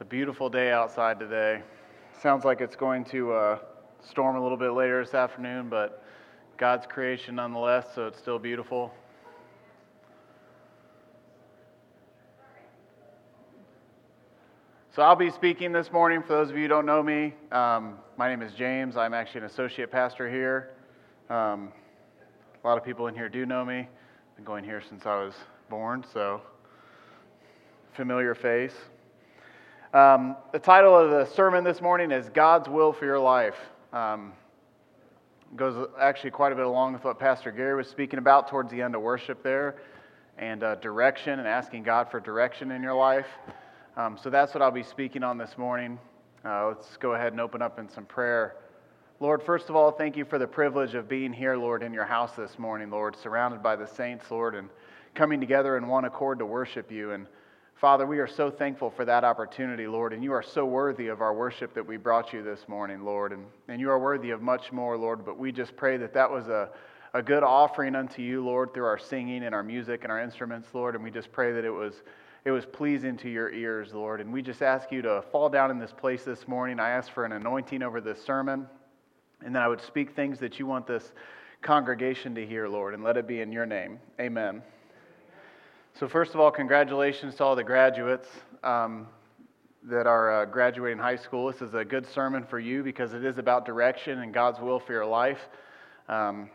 It's a beautiful day outside today. Sounds like it's going to uh, storm a little bit later this afternoon, but God's creation nonetheless, so it's still beautiful. So I'll be speaking this morning. For those of you who don't know me, um, my name is James. I'm actually an associate pastor here. Um, a lot of people in here do know me. I've been going here since I was born, so familiar face. Um, the title of the sermon this morning is God's Will for Your Life. Um, goes actually quite a bit along with what Pastor Gary was speaking about towards the end of worship there, and uh, direction and asking God for direction in your life. Um, so that's what I'll be speaking on this morning. Uh, let's go ahead and open up in some prayer. Lord, first of all, thank you for the privilege of being here, Lord, in your house this morning, Lord, surrounded by the saints, Lord, and coming together in one accord to worship you. And Father, we are so thankful for that opportunity, Lord, and you are so worthy of our worship that we brought you this morning, Lord, and, and you are worthy of much more, Lord, but we just pray that that was a, a good offering unto you, Lord, through our singing and our music and our instruments, Lord, and we just pray that it was, it was pleasing to your ears, Lord, and we just ask you to fall down in this place this morning. I ask for an anointing over this sermon, and that I would speak things that you want this congregation to hear, Lord, and let it be in your name. Amen. So, first of all, congratulations to all the graduates um, that are uh, graduating high school. This is a good sermon for you because it is about direction and God's will for your life. Um,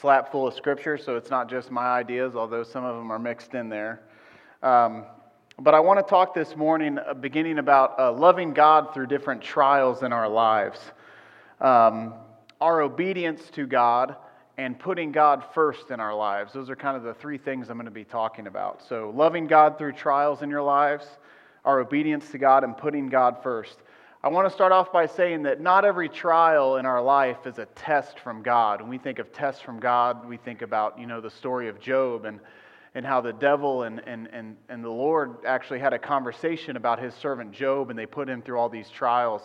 slap full of scripture, so it's not just my ideas, although some of them are mixed in there. Um, but I want to talk this morning, uh, beginning about uh, loving God through different trials in our lives. Um, our obedience to God and putting God first in our lives. Those are kind of the three things I'm going to be talking about. So, loving God through trials in your lives, our obedience to God, and putting God first. I want to start off by saying that not every trial in our life is a test from God. When we think of tests from God, we think about, you know, the story of Job and, and how the devil and, and, and, and the Lord actually had a conversation about his servant Job, and they put him through all these trials.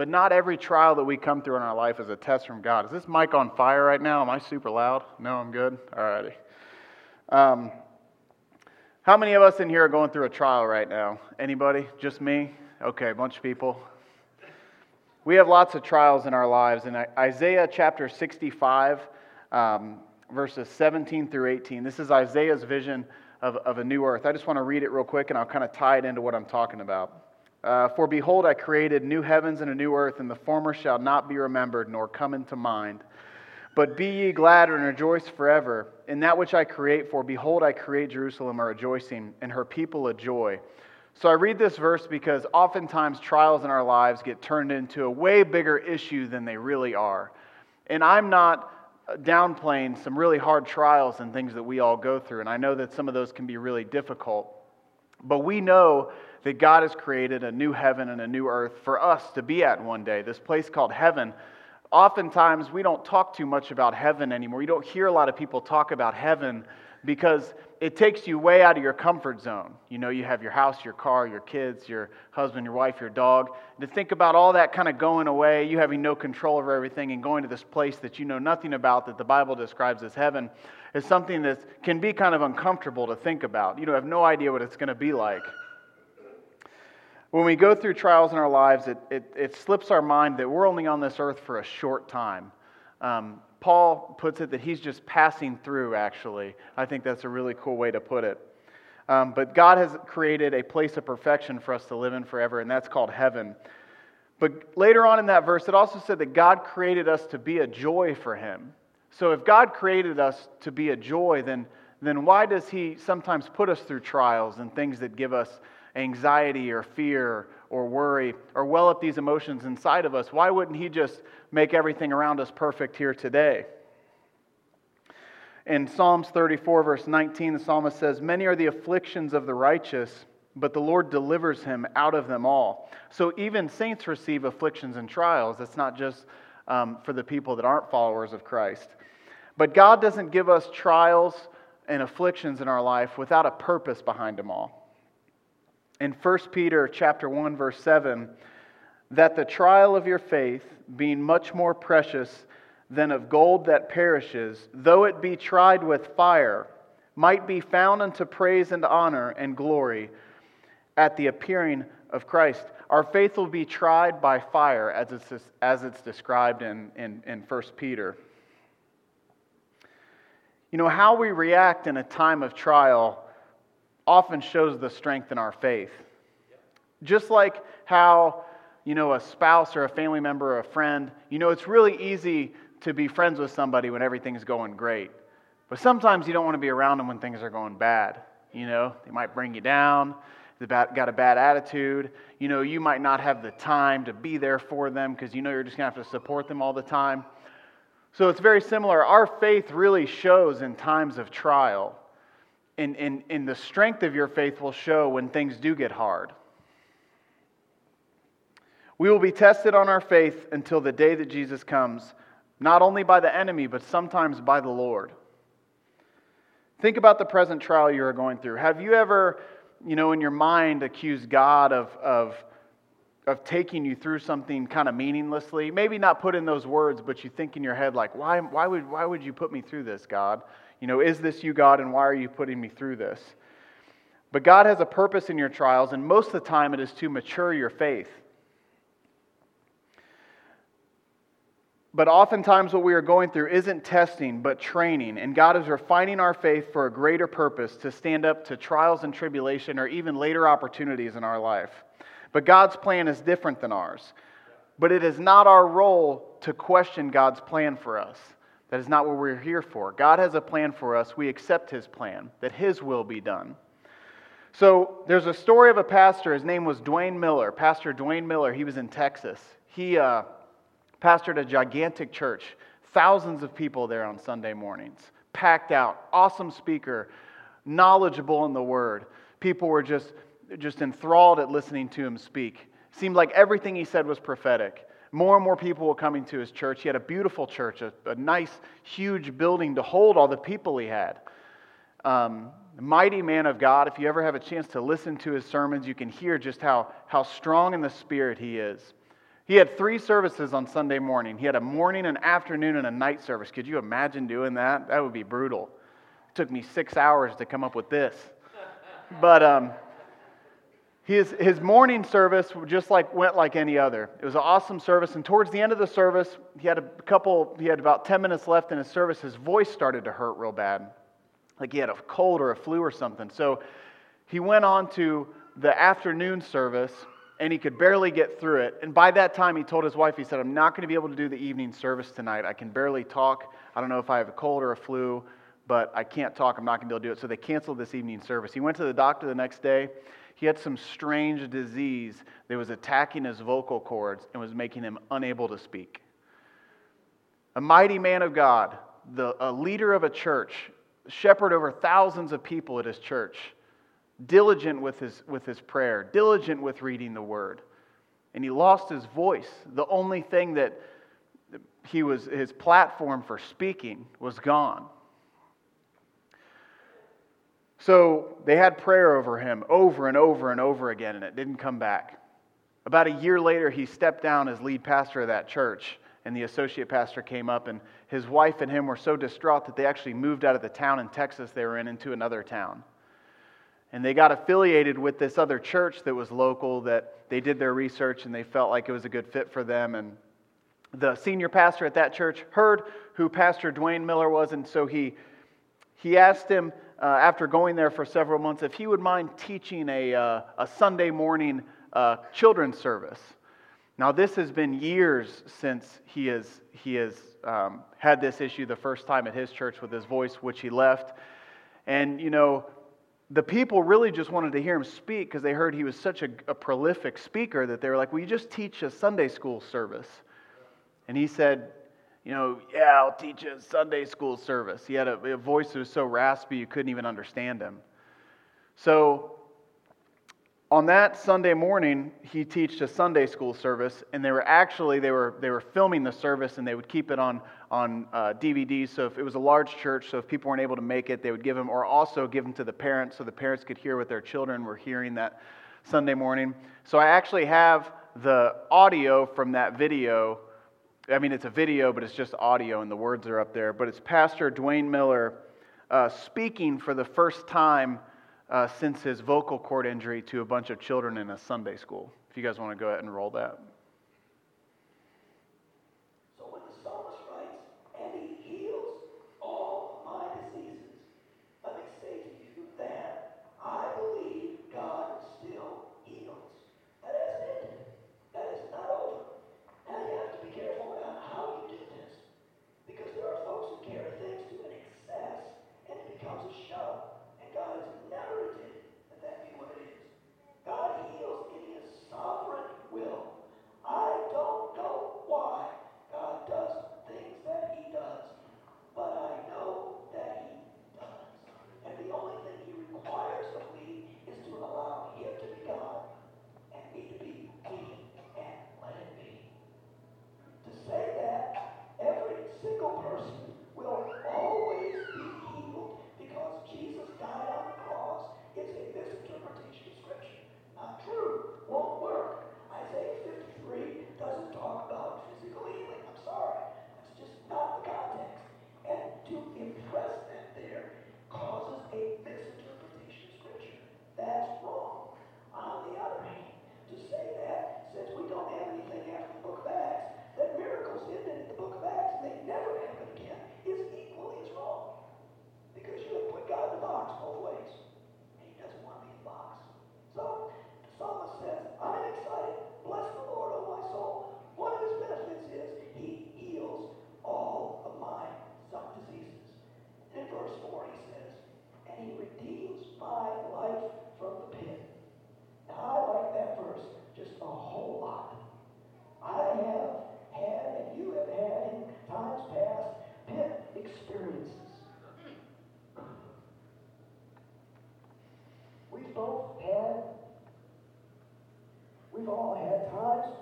But not every trial that we come through in our life is a test from God. Is this mic on fire right now? Am I super loud? No, I'm good? All righty. Um, how many of us in here are going through a trial right now? Anybody? Just me? Okay, a bunch of people. We have lots of trials in our lives. In Isaiah chapter 65, um, verses 17 through 18, this is Isaiah's vision of, of a new earth. I just want to read it real quick and I'll kind of tie it into what I'm talking about. Uh, For behold, I created new heavens and a new earth, and the former shall not be remembered, nor come into mind. But be ye glad and rejoice forever in that which I create, for behold, I create Jerusalem a rejoicing, and her people a joy. So I read this verse because oftentimes trials in our lives get turned into a way bigger issue than they really are. And I'm not downplaying some really hard trials and things that we all go through, and I know that some of those can be really difficult. But we know that God has created a new heaven and a new earth for us to be at one day, this place called heaven. Oftentimes, we don't talk too much about heaven anymore. You don't hear a lot of people talk about heaven because it takes you way out of your comfort zone. You know, you have your house, your car, your kids, your husband, your wife, your dog. To think about all that kind of going away, you having no control over everything, and going to this place that you know nothing about that the Bible describes as heaven is something that can be kind of uncomfortable to think about. You know, have no idea what it's going to be like. When we go through trials in our lives, it, it, it slips our mind that we're only on this earth for a short time. Um, Paul puts it that he's just passing through, actually. I think that's a really cool way to put it. Um, but God has created a place of perfection for us to live in forever, and that's called heaven. But later on in that verse, it also said that God created us to be a joy for Him. So if God created us to be a joy, then, then why does He sometimes put us through trials and things that give us anxiety or fear or worry or well up these emotions inside of us, why wouldn't He just make everything around us perfect here today? In Psalms 34, verse 19, the psalmist says, Many are the afflictions of the righteous, but the Lord delivers him out of them all. So even saints receive afflictions and trials. It's not just um, for the people that aren't followers of Christ. But God doesn't give us trials and afflictions in our life without a purpose behind them all in 1 Peter chapter 1 verse 7 that the trial of your faith being much more precious than of gold that perishes though it be tried with fire might be found unto praise and honor and glory at the appearing of Christ. Our faith will be tried by fire, as it's, as it's described in, in, in 1 Peter. You know, how we react in a time of trial often shows the strength in our faith. Just like how, you know, a spouse or a family member or a friend, you know, it's really easy to be friends with somebody when everything's going great. But sometimes you don't want to be around them when things are going bad. You know, they might bring you down, they've got a bad attitude. You know, you might not have the time to be there for them because you know you're just going to have to support them all the time. So it's very similar. Our faith really shows in times of trial. And, and, and the strength of your faith will show when things do get hard. We will be tested on our faith until the day that Jesus comes, not only by the enemy, but sometimes by the Lord. Think about the present trial you are going through. Have you ever, you know, in your mind accused God of, of, of taking you through something kind of meaninglessly? Maybe not put in those words, but you think in your head, like, why, why, would, why would you put me through this, God? You know, is this you, God, and why are you putting me through this? But God has a purpose in your trials, and most of the time it is to mature your faith. But oftentimes, what we are going through isn't testing, but training. And God is refining our faith for a greater purpose to stand up to trials and tribulation or even later opportunities in our life. But God's plan is different than ours. But it is not our role to question God's plan for us. That is not what we're here for. God has a plan for us. We accept His plan, that His will be done. So there's a story of a pastor. His name was Duane Miller. Pastor Duane Miller. He was in Texas. He. Uh, pastored a gigantic church, thousands of people there on Sunday mornings, packed out, awesome speaker, knowledgeable in the word. People were just, just enthralled at listening to him speak. Seemed like everything he said was prophetic. More and more people were coming to his church. He had a beautiful church, a, a nice, huge building to hold all the people he had. Um, mighty man of God. If you ever have a chance to listen to his sermons, you can hear just how, how strong in the spirit he is. He had three services on Sunday morning. He had a morning, an afternoon, and a night service. Could you imagine doing that? That would be brutal. It took me six hours to come up with this. But um, his, his morning service just like went like any other. It was an awesome service, and towards the end of the service, he had a couple. He had about ten minutes left in his service. His voice started to hurt real bad, like he had a cold or a flu or something. So he went on to the afternoon service and he could barely get through it. And by that time, he told his wife, he said, I'm not going to be able to do the evening service tonight. I can barely talk. I don't know if I have a cold or a flu, but I can't talk. I'm not going to be able to do it. So they canceled this evening service. He went to the doctor the next day. He had some strange disease that was attacking his vocal cords and was making him unable to speak. A mighty man of God, the, a leader of a church, shepherd over thousands of people at his church diligent with his, with his prayer, diligent with reading the word. And he lost his voice. The only thing that he was, his platform for speaking was gone. So they had prayer over him over and over and over again, and it didn't come back. About a year later, he stepped down as lead pastor of that church, and the associate pastor came up, and his wife and him were so distraught that they actually moved out of the town in Texas they were in into another town. And they got affiliated with this other church that was local that they did their research and they felt like it was a good fit for them. And the senior pastor at that church heard who Pastor Duane Miller was, and so he, he asked him, uh, after going there for several months, if he would mind teaching a, uh, a Sunday morning uh, children's service. Now, this has been years since he has, he has um, had this issue the first time at his church with his voice, which he left. And, you know, the people really just wanted to hear him speak because they heard he was such a, a, prolific speaker that they were like, Will you just teach a Sunday school service? And he said, You know, yeah, I'll teach a Sunday school service. He had a, a voice that was so raspy you couldn't even understand him. So on that Sunday morning, he taught a Sunday school service, and they were actually they were they were filming the service, and they would keep it on on uh, DVD. So if it was a large church, so if people weren't able to make it, they would give them, or also give them to the parents, so the parents could hear what their children were hearing that Sunday morning. So I actually have the audio from that video. I mean, it's a video, but it's just audio, and the words are up there. But it's Pastor Duane Miller uh, speaking for the first time uh, since his vocal cord injury to a bunch of children in a Sunday school. If you guys want to go ahead and roll that.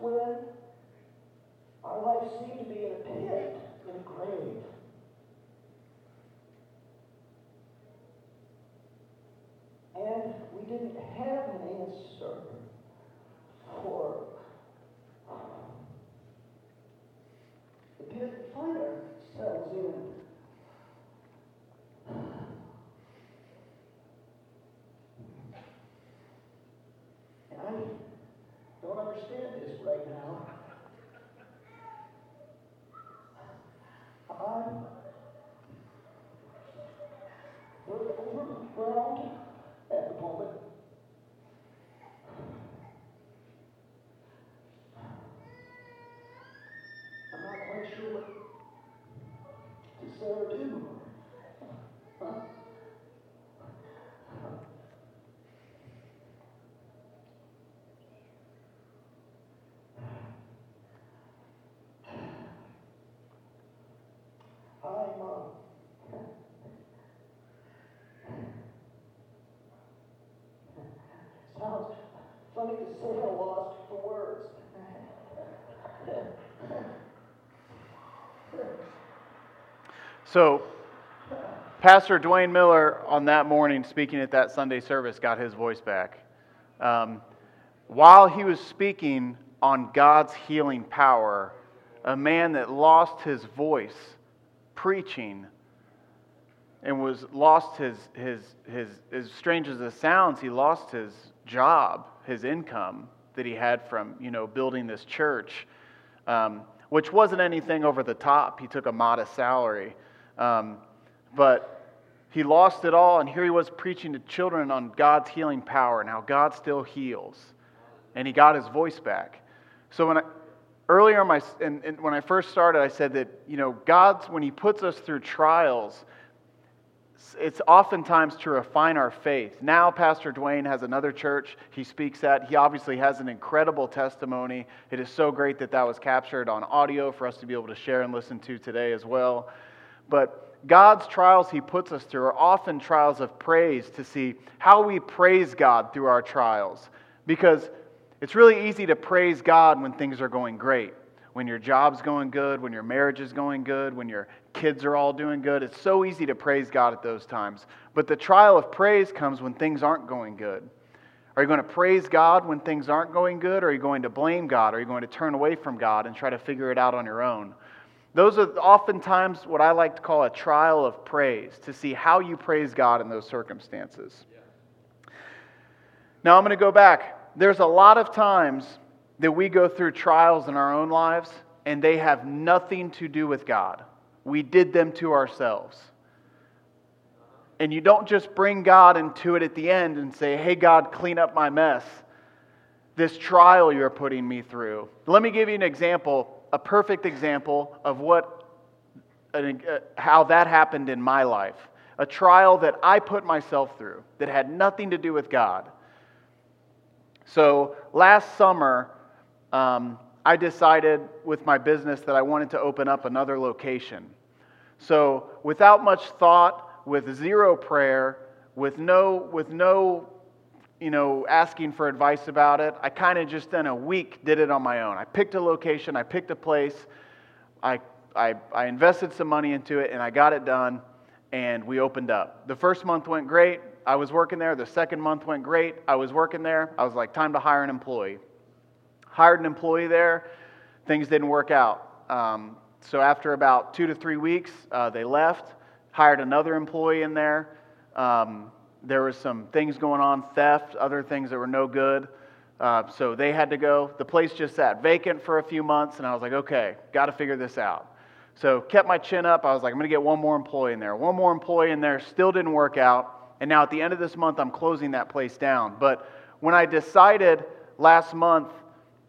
software funny to say I lost for words. So, Pastor Duane Miller on that morning speaking at that Sunday service got his voice back. Um, while he was speaking on God's healing power, a man that lost his voice preaching and was lost his, his, his, as strange as it sounds, he lost his job his income that he had from you know building this church, um, which wasn't anything over the top. He took a modest salary, um, but he lost it all, and here he was preaching to children on God's healing power and how God still heals, and he got his voice back. So when I, earlier my, and, when I first started, I said that you know God's when He puts us through trials it's oftentimes to refine our faith. Now, Pastor Duane has another church he speaks at. He obviously has an incredible testimony. It is so great that that was captured on audio for us to be able to share and listen to today as well. But God's trials he puts us through are often trials of praise to see how we praise God through our trials. Because it's really easy to praise God when things are going great when your job's going good, when your marriage is going good, when your kids are all doing good. It's so easy to praise God at those times. But the trial of praise comes when things aren't going good. Are you going to praise God when things aren't going good? Or are you going to blame God? Are you going to turn away from God and try to figure it out on your own? Those are oftentimes what I like to call a trial of praise, to see how you praise God in those circumstances. Now I'm going to go back. There's a lot of times that we go through trials in our own lives, and they have nothing to do with God. We did them to ourselves. And you don't just bring God into it at the end and say, hey, God, clean up my mess. This trial you're putting me through. Let me give you an example, a perfect example of what, uh, how that happened in my life. A trial that I put myself through that had nothing to do with God. So last summer, um, I decided with my business that I wanted to open up another location. So without much thought, with zero prayer, with no, with no, you know, asking for advice about it. I kind of just in a week did it on my own. I picked a location, I picked a place, I, I, I invested some money into it, and I got it done, and we opened up. The first month went great. I was working there. The second month went great. I was working there. I was like, time to hire an employee. Hired an employee there. Things didn't work out. Um, so after about two to three weeks, uh, they left hired another employee in there. Um, there was some things going on, theft, other things that were no good. Uh, so they had to go. The place just sat vacant for a few months, and I was like, okay, got to figure this out. So kept my chin up. I was like, I'm going to get one more employee in there. One more employee in there still didn't work out. And now at the end of this month, I'm closing that place down. But when I decided last month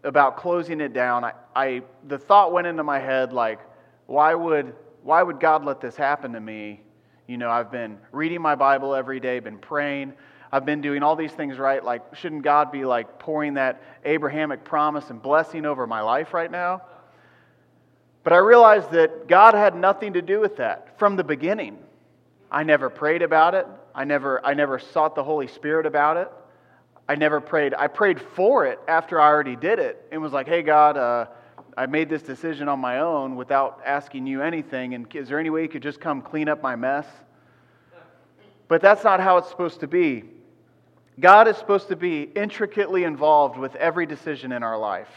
about closing it down, I, I the thought went into my head like, why would why would God let this happen to me? You know, I've been reading my Bible every day, been praying. I've been doing all these things right. Like, shouldn't God be like pouring that Abrahamic promise and blessing over my life right now? But I realized that God had nothing to do with that from the beginning. I never prayed about it. I never, I never sought the Holy Spirit about it. I never prayed. I prayed for it after I already did it and was like, hey, God, uh, I made this decision on my own without asking you anything, and is there any way you could just come clean up my mess? But that's not how it's supposed to be. God is supposed to be intricately involved with every decision in our life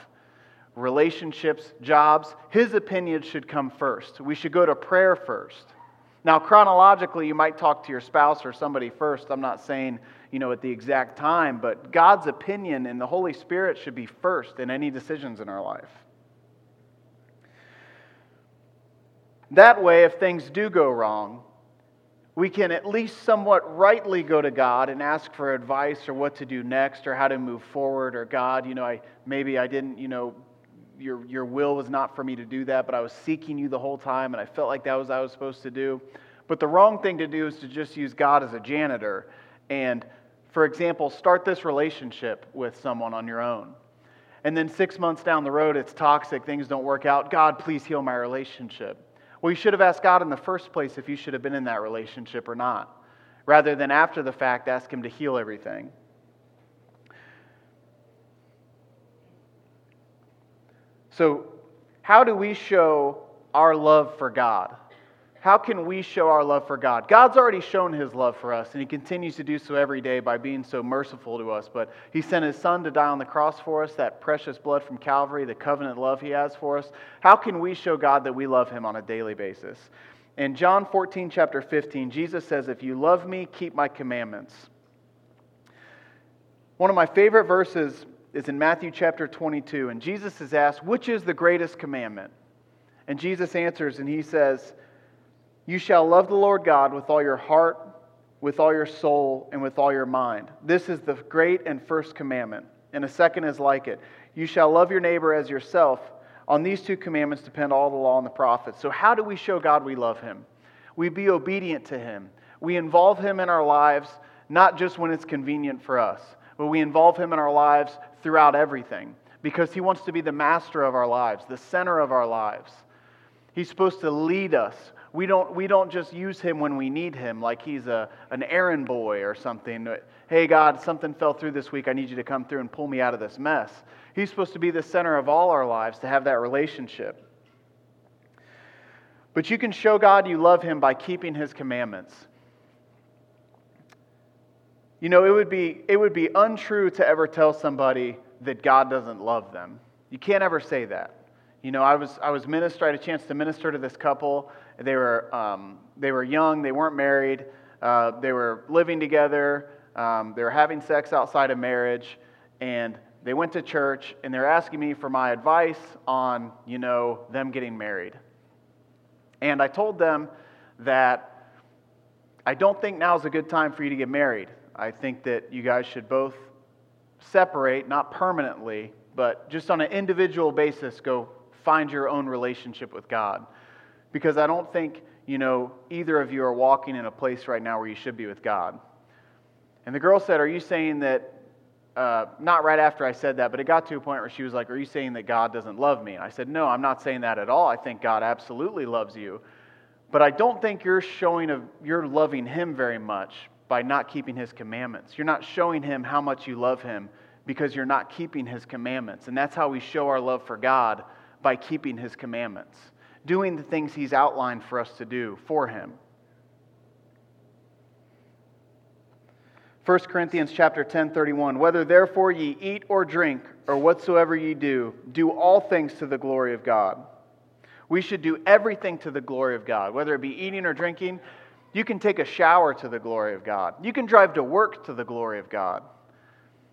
relationships, jobs. His opinion should come first. We should go to prayer first. Now, chronologically, you might talk to your spouse or somebody first. I'm not saying, you know, at the exact time, but God's opinion and the Holy Spirit should be first in any decisions in our life. That way, if things do go wrong, we can at least somewhat rightly go to God and ask for advice or what to do next or how to move forward or God, you know, I maybe I didn't, you know, your your will was not for me to do that, but I was seeking you the whole time and I felt like that was what I was supposed to do. But the wrong thing to do is to just use God as a janitor and for example, start this relationship with someone on your own. And then 6 months down the road it's toxic, things don't work out. God, please heal my relationship. Well, you should have asked God in the first place if you should have been in that relationship or not, rather than after the fact ask Him to heal everything. So, how do we show our love for God? How can we show our love for God? God's already shown his love for us, and he continues to do so every day by being so merciful to us. But he sent his son to die on the cross for us, that precious blood from Calvary, the covenant love he has for us. How can we show God that we love him on a daily basis? In John 14, chapter 15, Jesus says, If you love me, keep my commandments. One of my favorite verses is in Matthew chapter 22, and Jesus is asked, Which is the greatest commandment? And Jesus answers, and he says, you shall love the Lord God with all your heart, with all your soul, and with all your mind. This is the great and first commandment. And a second is like it. You shall love your neighbor as yourself. On these two commandments depend all the law and the prophets. So, how do we show God we love him? We be obedient to him. We involve him in our lives, not just when it's convenient for us, but we involve him in our lives throughout everything because he wants to be the master of our lives, the center of our lives. He's supposed to lead us we don't, we don't just use him when we need him, like he's a, an errand boy or something. Hey, God, something fell through this week. I need you to come through and pull me out of this mess. He's supposed to be the center of all our lives to have that relationship. But you can show God you love him by keeping his commandments. You know, it would be, it would be untrue to ever tell somebody that God doesn't love them. You can't ever say that. You know, I was, I was minister, I had a chance to minister to this couple. They were, um, they were young, they weren't married, uh, they were living together. Um, they were having sex outside of marriage, and they went to church, and they're asking me for my advice on, you know, them getting married. And I told them that I don't think now is a good time for you to get married. I think that you guys should both separate, not permanently, but just on an individual basis, go find your own relationship with God. Because I don't think, you know, either of you are walking in a place right now where you should be with God. And the girl said, Are you saying that, uh, not right after I said that, but it got to a point where she was like, Are you saying that God doesn't love me? And I said, No, I'm not saying that at all. I think God absolutely loves you. But I don't think you're showing of you're loving him very much by not keeping his commandments. You're not showing him how much you love him because you're not keeping his commandments. And that's how we show our love for God by keeping his commandments, doing the things he's outlined for us to do for him. 1 Corinthians chapter 10 31 whether therefore ye eat or drink or whatsoever ye do do all things to the glory of God. We should do everything to the glory of God, whether it be eating or drinking. You can take a shower to the glory of God. You can drive to work to the glory of God.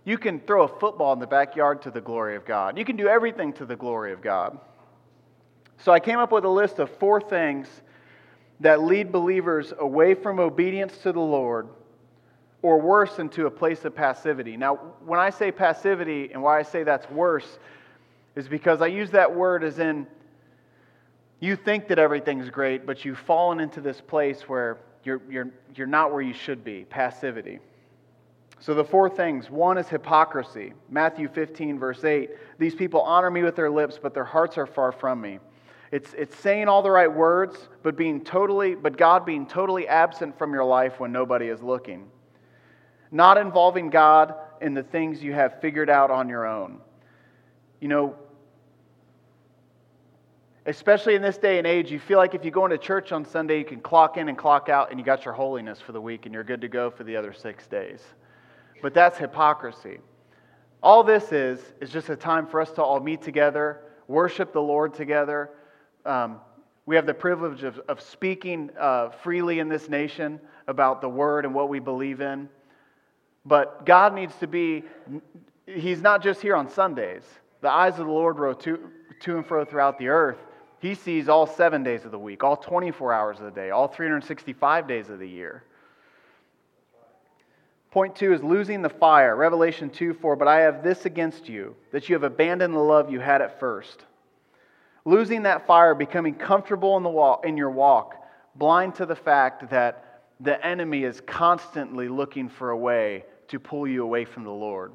You can throw a football in the backyard to the glory of God. You can do everything to the glory of God. So I came up with a list of four things that lead believers away from obedience to the Lord or worse into a place of passivity. Now, when I say passivity and why I say that's worse is because I use that word as in you think that everything's great, but you've fallen into this place where you're, you're, you're not where you should be passivity. So, the four things one is hypocrisy. Matthew 15, verse 8. These people honor me with their lips, but their hearts are far from me. It's, it's saying all the right words, but being totally, but God being totally absent from your life when nobody is looking. Not involving God in the things you have figured out on your own. You know, especially in this day and age, you feel like if you go into church on Sunday, you can clock in and clock out, and you got your holiness for the week, and you're good to go for the other six days. But that's hypocrisy. All this is, is just a time for us to all meet together, worship the Lord together. Um, we have the privilege of, of speaking uh, freely in this nation about the Word and what we believe in. But God needs to be, He's not just here on Sundays. The eyes of the Lord row to, to and fro throughout the earth. He sees all seven days of the week, all 24 hours of the day, all 365 days of the year. Point two is losing the fire. Revelation 2 4. But I have this against you, that you have abandoned the love you had at first. Losing that fire, becoming comfortable in, the walk, in your walk, blind to the fact that the enemy is constantly looking for a way to pull you away from the Lord.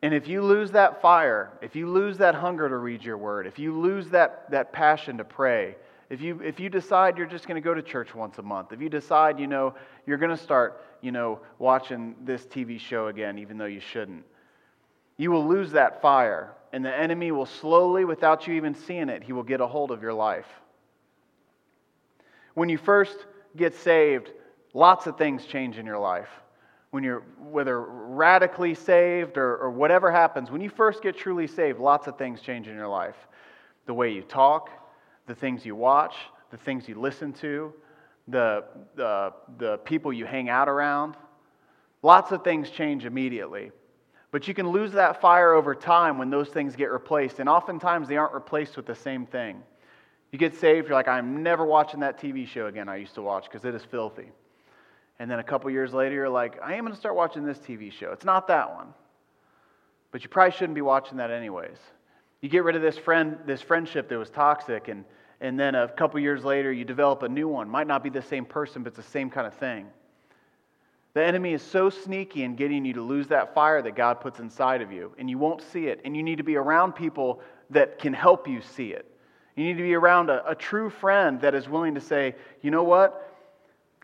And if you lose that fire, if you lose that hunger to read your word, if you lose that, that passion to pray, if you, if you decide you're just going to go to church once a month, if you decide, you know, you're going to start, you know, watching this TV show again, even though you shouldn't, you will lose that fire. And the enemy will slowly, without you even seeing it, he will get a hold of your life. When you first get saved, lots of things change in your life when you're whether radically saved or, or whatever happens, when you first get truly saved, lots of things change in your life. The way you talk, the things you watch, the things you listen to, the, the, the people you hang out around. Lots of things change immediately. But you can lose that fire over time when those things get replaced. And oftentimes they aren't replaced with the same thing. You get saved, you're like, I'm never watching that TV show again I used to watch because it is filthy. And then a couple years later, you're like, I am going to start watching this TV show. It's not that one. But you probably shouldn't be watching that anyways. You get rid of this friend, this friendship that was toxic, and, and then a couple years later, you develop a new one. Might not be the same person, but it's the same kind of thing. The enemy is so sneaky in getting you to lose that fire that God puts inside of you, and you won't see it. And you need to be around people that can help you see it. You need to be around a, a true friend that is willing to say, you know what?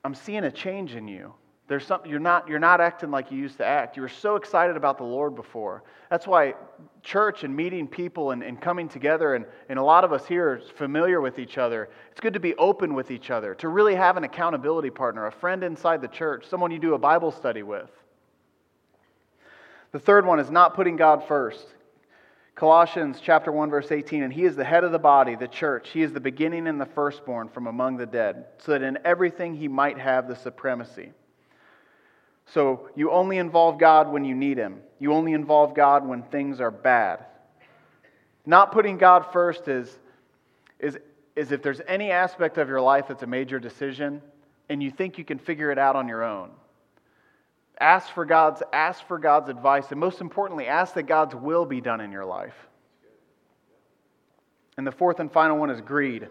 I'm seeing a change in you. There's something you're not you're not acting like you used to act. You were so excited about the Lord before. That's why church and meeting people and, and coming together and, and a lot of us here are familiar with each other. It's good to be open with each other, to really have an accountability partner, a friend inside the church, someone you do a Bible study with. The third one is not putting God first. Colossians chapter 1 verse 18 and he is the head of the body the church he is the beginning and the firstborn from among the dead so that in everything he might have the supremacy. So you only involve God when you need Him. You only involve God when things are bad. Not putting God first is, is, is if there's any aspect of your life that's a major decision and you think you can figure it out on your own. Ask for God's, ask for God's advice, and most importantly, ask that God's will be done in your life. And the fourth and final one is greed.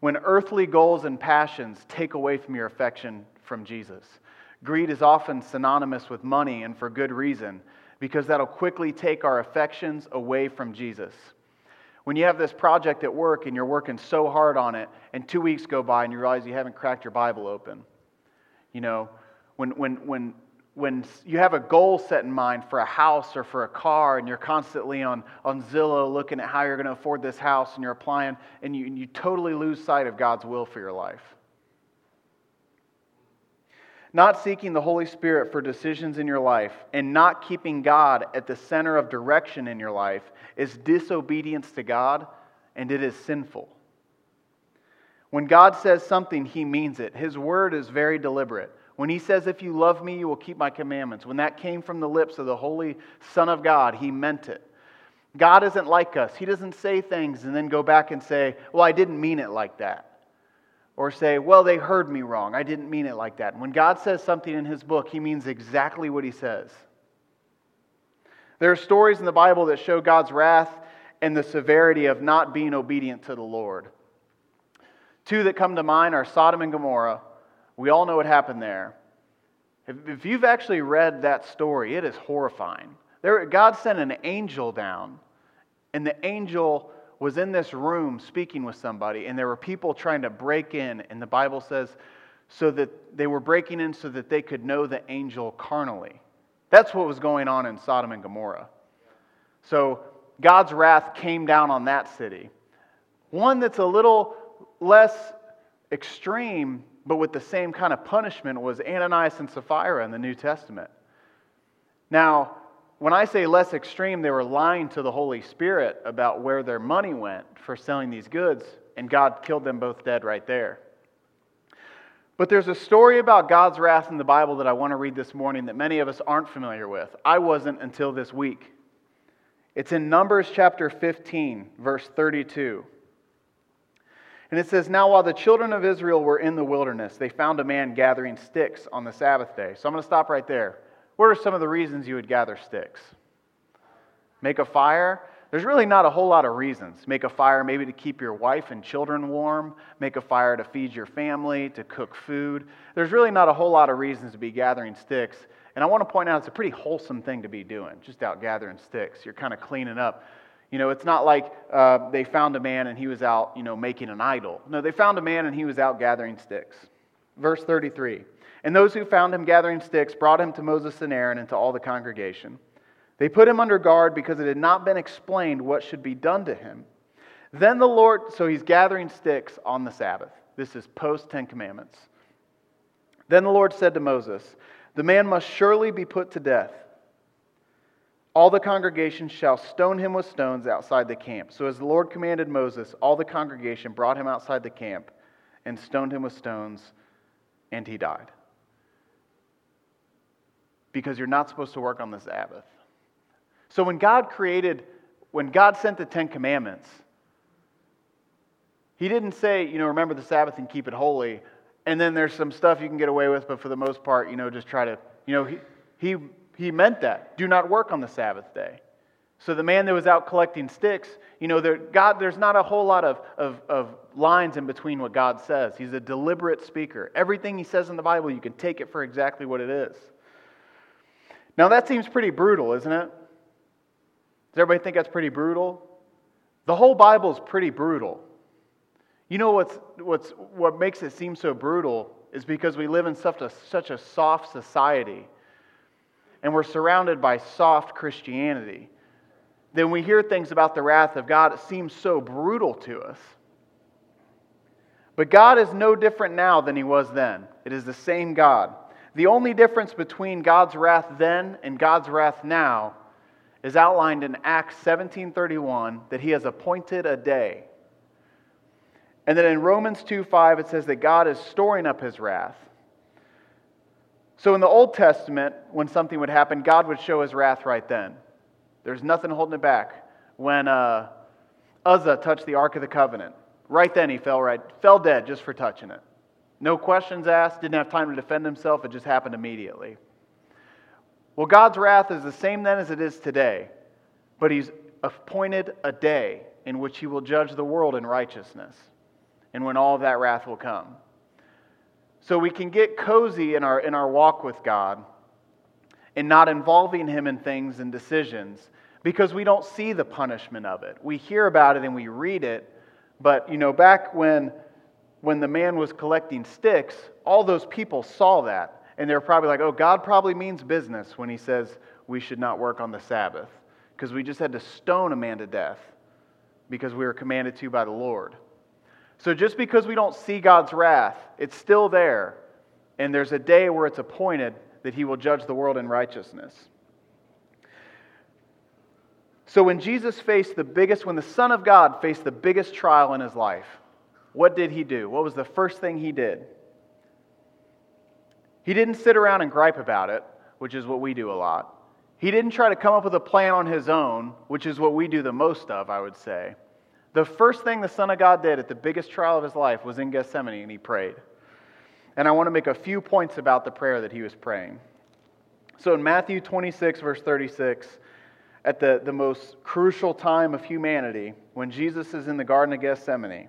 When earthly goals and passions take away from your affection from Jesus. Greed is often synonymous with money, and for good reason, because that'll quickly take our affections away from Jesus. When you have this project at work and you're working so hard on it, and two weeks go by and you realize you haven't cracked your Bible open. You know, when, when, when, when you have a goal set in mind for a house or for a car, and you're constantly on, on Zillow looking at how you're going to afford this house, and you're applying, and you, and you totally lose sight of God's will for your life. Not seeking the Holy Spirit for decisions in your life and not keeping God at the center of direction in your life is disobedience to God and it is sinful. When God says something, he means it. His word is very deliberate. When he says, If you love me, you will keep my commandments, when that came from the lips of the Holy Son of God, he meant it. God isn't like us. He doesn't say things and then go back and say, Well, I didn't mean it like that or say, well, they heard me wrong. I didn't mean it like that. When God says something in his book, he means exactly what he says. There are stories in the Bible that show God's wrath and the severity of not being obedient to the Lord. Two that come to mind are Sodom and Gomorrah. We all know what happened there. If you've actually read that story, it is horrifying. There, God sent an angel down, and the angel was in this room speaking with somebody, and there were people trying to break in, and the Bible says, so that they were breaking in so that they could know the angel carnally. That's what was going on in Sodom and Gomorrah. So God's wrath came down on that city. One that's a little less extreme, but with the same kind of punishment, was Ananias and Sapphira in the New Testament. Now, when I say less extreme, they were lying to the Holy Spirit about where their money went for selling these goods, and God killed them both dead right there. But there's a story about God's wrath in the Bible that I want to read this morning that many of us aren't familiar with. I wasn't until this week. It's in Numbers chapter 15, verse 32. And it says, Now while the children of Israel were in the wilderness, they found a man gathering sticks on the Sabbath day. So I'm going to stop right there. What are some of the reasons you would gather sticks? Make a fire? There's really not a whole lot of reasons. Make a fire maybe to keep your wife and children warm, make a fire to feed your family, to cook food. There's really not a whole lot of reasons to be gathering sticks. And I want to point out it's a pretty wholesome thing to be doing, just out gathering sticks. You're kind of cleaning up. You know, it's not like uh, they found a man and he was out, you know, making an idol. No, they found a man and he was out gathering sticks. Verse 33. And those who found him gathering sticks brought him to Moses and Aaron and to all the congregation. They put him under guard because it had not been explained what should be done to him. Then the Lord, so he's gathering sticks on the Sabbath. This is post Ten Commandments. Then the Lord said to Moses, The man must surely be put to death. All the congregation shall stone him with stones outside the camp. So as the Lord commanded Moses, all the congregation brought him outside the camp and stoned him with stones, and he died because you're not supposed to work on the Sabbath. So when God created, when God sent the Ten Commandments, He didn't say, you know, remember the Sabbath and keep it holy. And then there's some stuff you can get away with, but for the most part, you know, just try to, you know, He, he, he meant that. Do not work on the Sabbath day. So the man that was out collecting sticks, you know, there, God, there's not a whole lot of, of, of lines in between what God says. He's a deliberate speaker. Everything he says in the Bible, you can take it for exactly what it is. Now, that seems pretty brutal, isn't it? Does everybody think that's pretty brutal? The whole Bible is pretty brutal. You know what's, what's, what makes it seem so brutal is because we live in such a, such a soft society and we're surrounded by soft Christianity. Then we hear things about the wrath of God, it seems so brutal to us. But God is no different now than He was then. It is the same God. The only difference between God's wrath then and God's wrath now is outlined in Acts 17:31 that he has appointed a day. And then in Romans 2:5 it says that God is storing up his wrath. So in the Old Testament, when something would happen, God would show his wrath right then. There's nothing holding it back. When uh, Uzzah touched the Ark of the Covenant, right then he fell right, fell dead just for touching it. No questions asked, didn't have time to defend himself, it just happened immediately. Well, God's wrath is the same then as it is today, but he's appointed a day in which he will judge the world in righteousness and when all of that wrath will come. So we can get cozy in our, in our walk with God and not involving him in things and decisions because we don't see the punishment of it. We hear about it and we read it, but you know, back when when the man was collecting sticks, all those people saw that and they're probably like, "Oh, God probably means business when he says we should not work on the Sabbath." Because we just had to stone a man to death because we were commanded to by the Lord. So just because we don't see God's wrath, it's still there. And there's a day where it's appointed that he will judge the world in righteousness. So when Jesus faced the biggest, when the Son of God faced the biggest trial in his life, what did he do? What was the first thing he did? He didn't sit around and gripe about it, which is what we do a lot. He didn't try to come up with a plan on his own, which is what we do the most of, I would say. The first thing the Son of God did at the biggest trial of his life was in Gethsemane, and he prayed. And I want to make a few points about the prayer that he was praying. So in Matthew 26, verse 36, at the, the most crucial time of humanity, when Jesus is in the Garden of Gethsemane,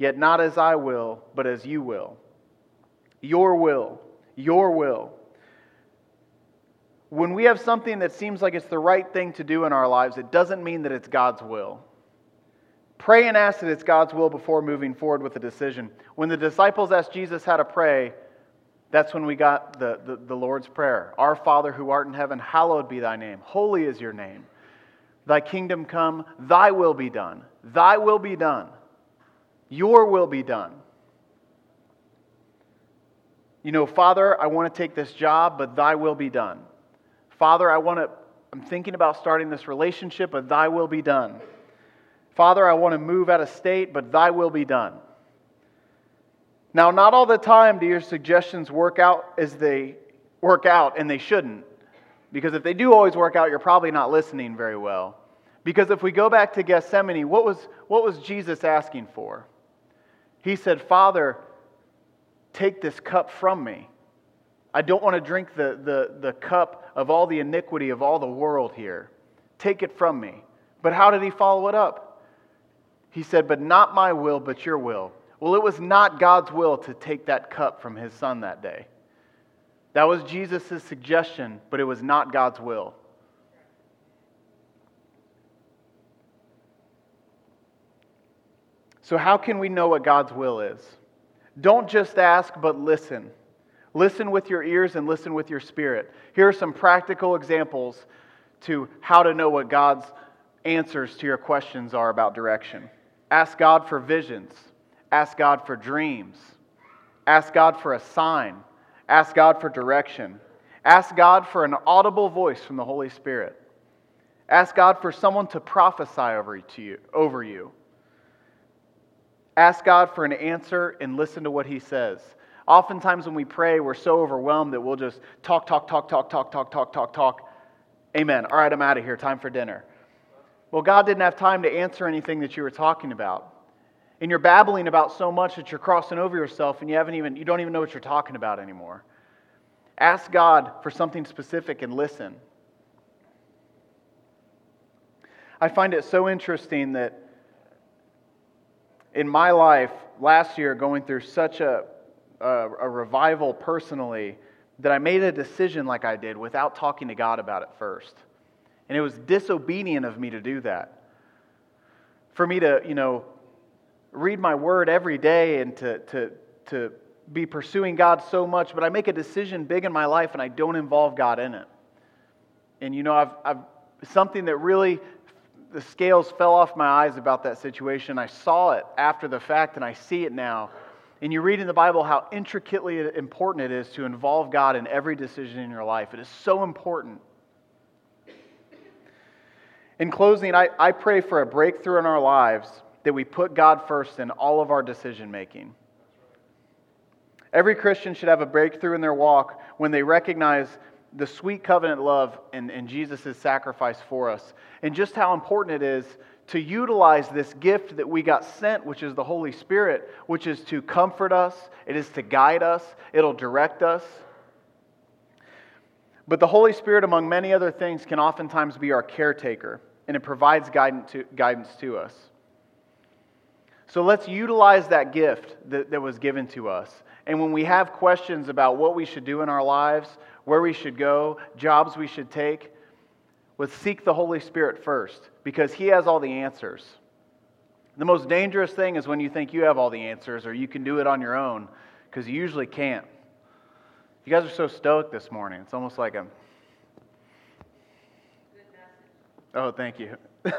yet not as I will, but as you will. Your will, your will. When we have something that seems like it's the right thing to do in our lives, it doesn't mean that it's God's will. Pray and ask that it's God's will before moving forward with a decision. When the disciples asked Jesus how to pray, that's when we got the, the, the, Lord's Prayer Our Father who art in heaven, hallowed be thy name. Holy is your name. Thy kingdom come, thy will be done. Thy will be done. Your will be done. You know, Father, I want to take this job, but thy will be done. Father, I want to, I'm thinking about starting this relationship, but thy will be done. Father, I want to move out of state, but thy will be done. Now, not all the time do your suggestions work out as they work out, and they shouldn't. Because if they do always work out, you're probably not listening very well. Because if we go back to Gethsemane, what was, what was Jesus asking for? He said, Father, take this cup from me. I don't want to drink the, the, the cup of all the iniquity of all the world here. Take it from me. But how did he follow it up? He said, But not my will, but your will. Well, it was not God's will to take that cup from his son that day. That was Jesus' suggestion, but it was not God's will. So, how can we know what God's will is? Don't just ask, but listen. Listen with your ears and listen with your spirit. Here are some practical examples to how to know what God's answers to your questions are about direction. Ask God for visions. Ask God for dreams. Ask God for a sign. Ask God for direction. Ask God for an audible voice from the Holy Spirit. Ask God for someone to prophesy over to you. Over you. Ask God for an answer and listen to what He says. Oftentimes, when we pray, we're so overwhelmed that we'll just talk, talk, talk, talk, talk, talk, talk, talk, talk. Amen. All right, I'm out of here. Time for dinner. Well, God didn't have time to answer anything that you were talking about and you're babbling about so much that you're crossing over yourself and you haven't even you don't even know what you're talking about anymore ask god for something specific and listen i find it so interesting that in my life last year going through such a, a, a revival personally that i made a decision like i did without talking to god about it first and it was disobedient of me to do that for me to you know read my word every day and to, to, to be pursuing God so much, but I make a decision big in my life and I don't involve God in it. And you know, I've, I've something that really the scales fell off my eyes about that situation. I saw it after the fact and I see it now. And you read in the Bible how intricately important it is to involve God in every decision in your life. It is so important. In closing, I, I pray for a breakthrough in our lives that we put God first in all of our decision making. Every Christian should have a breakthrough in their walk when they recognize the sweet covenant love and, and Jesus' sacrifice for us, and just how important it is to utilize this gift that we got sent, which is the Holy Spirit, which is to comfort us, it is to guide us, it'll direct us. But the Holy Spirit, among many other things, can oftentimes be our caretaker, and it provides guidance to, guidance to us. So let's utilize that gift that, that was given to us. And when we have questions about what we should do in our lives, where we should go, jobs we should take, let's seek the Holy Spirit first because He has all the answers. The most dangerous thing is when you think you have all the answers or you can do it on your own because you usually can't. You guys are so stoked this morning. It's almost like a. Oh, thank you.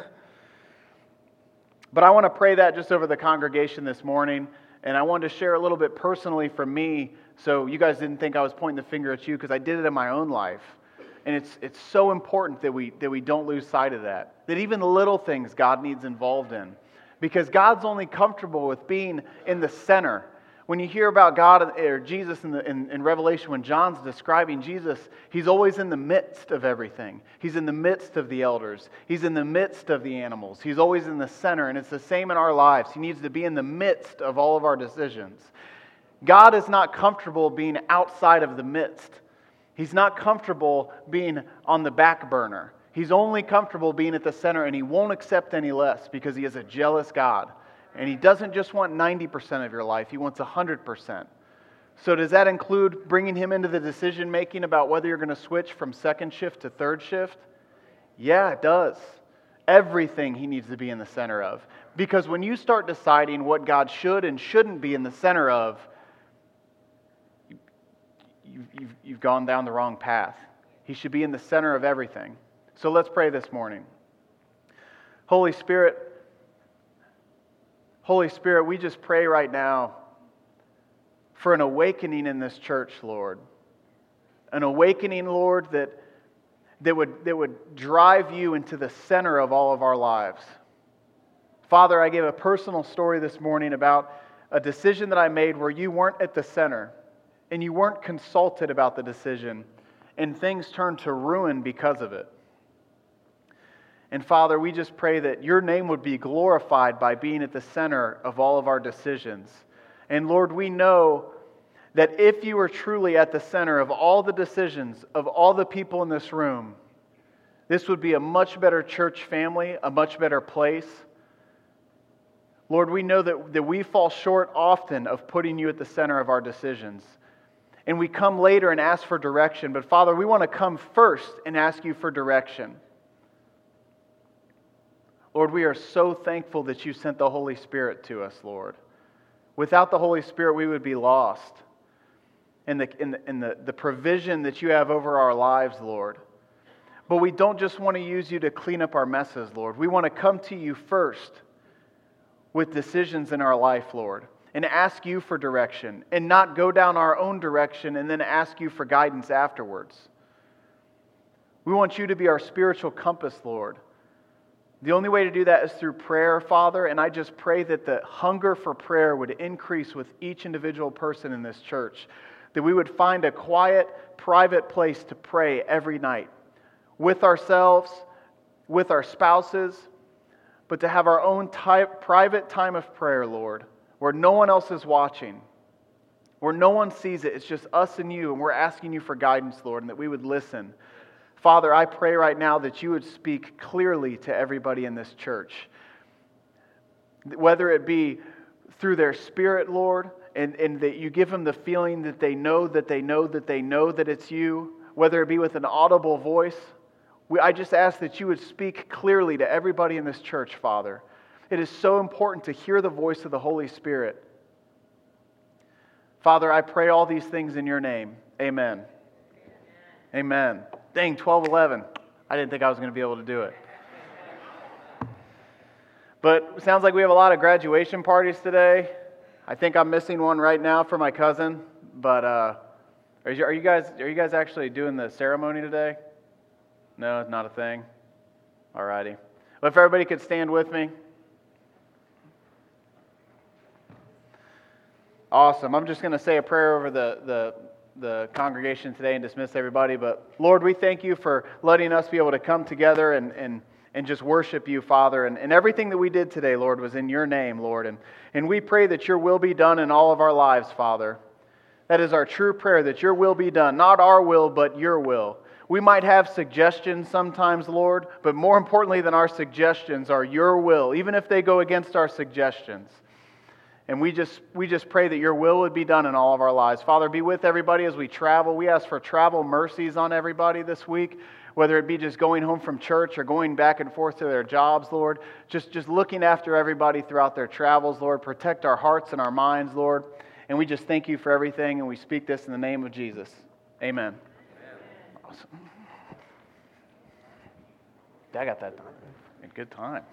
But I want to pray that just over the congregation this morning. And I wanted to share a little bit personally from me so you guys didn't think I was pointing the finger at you because I did it in my own life. And it's, it's so important that we, that we don't lose sight of that. That even little things God needs involved in. Because God's only comfortable with being in the center when you hear about God or Jesus in, the, in, in, Revelation, when John's describing Jesus, he's always in the midst of everything. He's in the midst of the elders, he's in the midst of the animals. He's always in the center, and it's the same in our lives. He needs to be in the midst of all of our decisions. God is not comfortable being outside of the midst, He's not comfortable being on the back burner. He's only comfortable being at the center, and He won't accept any less because He is a jealous God. And He doesn't just want 90% of your life, He wants 100%. So, does that include bringing Him into the decision making about whether you're going to switch from second shift to third shift? Yeah, it does. Everything He needs to be in the center of. Because when you start deciding what God should and shouldn't be in the center of, you've, you've, you've gone down the wrong path. He should be in the center of everything. So, let's pray this morning. Holy Spirit, Holy Spirit, we just pray right now for an awakening in this church, Lord. An awakening, Lord, that, that, would, that would drive you into the center of all of our lives. Father, I gave a personal story this morning about a decision that I made where you weren't at the center and you weren't consulted about the decision, and things turned to ruin because of it. And Father, we just pray that your name would be glorified by being at the center of all of our decisions. And Lord, we know that if you are truly at the center of all the decisions of all the people in this room, this would be a much better church family, a much better place. Lord, we know that, that we fall short often of putting you at the center of our decisions. And we come later and ask for direction. But Father, we want to come first and ask you for direction. Lord, we are so thankful that you sent the Holy Spirit to us, Lord. Without the Holy Spirit, we would be lost in the, in the, in the, the provision that you have over our lives, Lord. But we don't just want to use you to clean up our messes, Lord. We want to come to you first with decisions in our life, Lord, and ask you for direction and not go down our own direction and then ask you for guidance afterwards. We want you to be our spiritual compass, Lord. The only way to do that is through prayer, Father, and I just pray that the hunger for prayer would increase with each individual person in this church. That we would find a quiet, private place to pray every night with ourselves, with our spouses, but to have our own type, private time of prayer, Lord, where no one else is watching, where no one sees it. It's just us and you, and we're asking you for guidance, Lord, and that we would listen. Father, I pray right now that you would speak clearly to everybody in this church. Whether it be through their spirit, Lord, and, and that you give them the feeling that they know that they know that they know that it's you, whether it be with an audible voice. We, I just ask that you would speak clearly to everybody in this church, Father. It is so important to hear the voice of the Holy Spirit. Father, I pray all these things in your name. Amen. Amen. Dang, 12 11. I didn't think I was going to be able to do it. But it sounds like we have a lot of graduation parties today. I think I'm missing one right now for my cousin. But uh, are, you, are you guys are you guys actually doing the ceremony today? No, not a thing. All righty. Well, if everybody could stand with me. Awesome. I'm just going to say a prayer over the, the, the congregation today and dismiss everybody. But Lord, we thank you for letting us be able to come together and, and, and just worship you, Father. And, and everything that we did today, Lord, was in your name, Lord. And, and we pray that your will be done in all of our lives, Father. That is our true prayer, that your will be done. Not our will, but your will. We might have suggestions sometimes, Lord, but more importantly than our suggestions are your will, even if they go against our suggestions. And we just, we just pray that your will would be done in all of our lives. Father, be with everybody as we travel. We ask for travel mercies on everybody this week, whether it be just going home from church or going back and forth to their jobs, Lord. Just, just looking after everybody throughout their travels, Lord. Protect our hearts and our minds, Lord. And we just thank you for everything, and we speak this in the name of Jesus. Amen. Awesome. I got that done. Good time.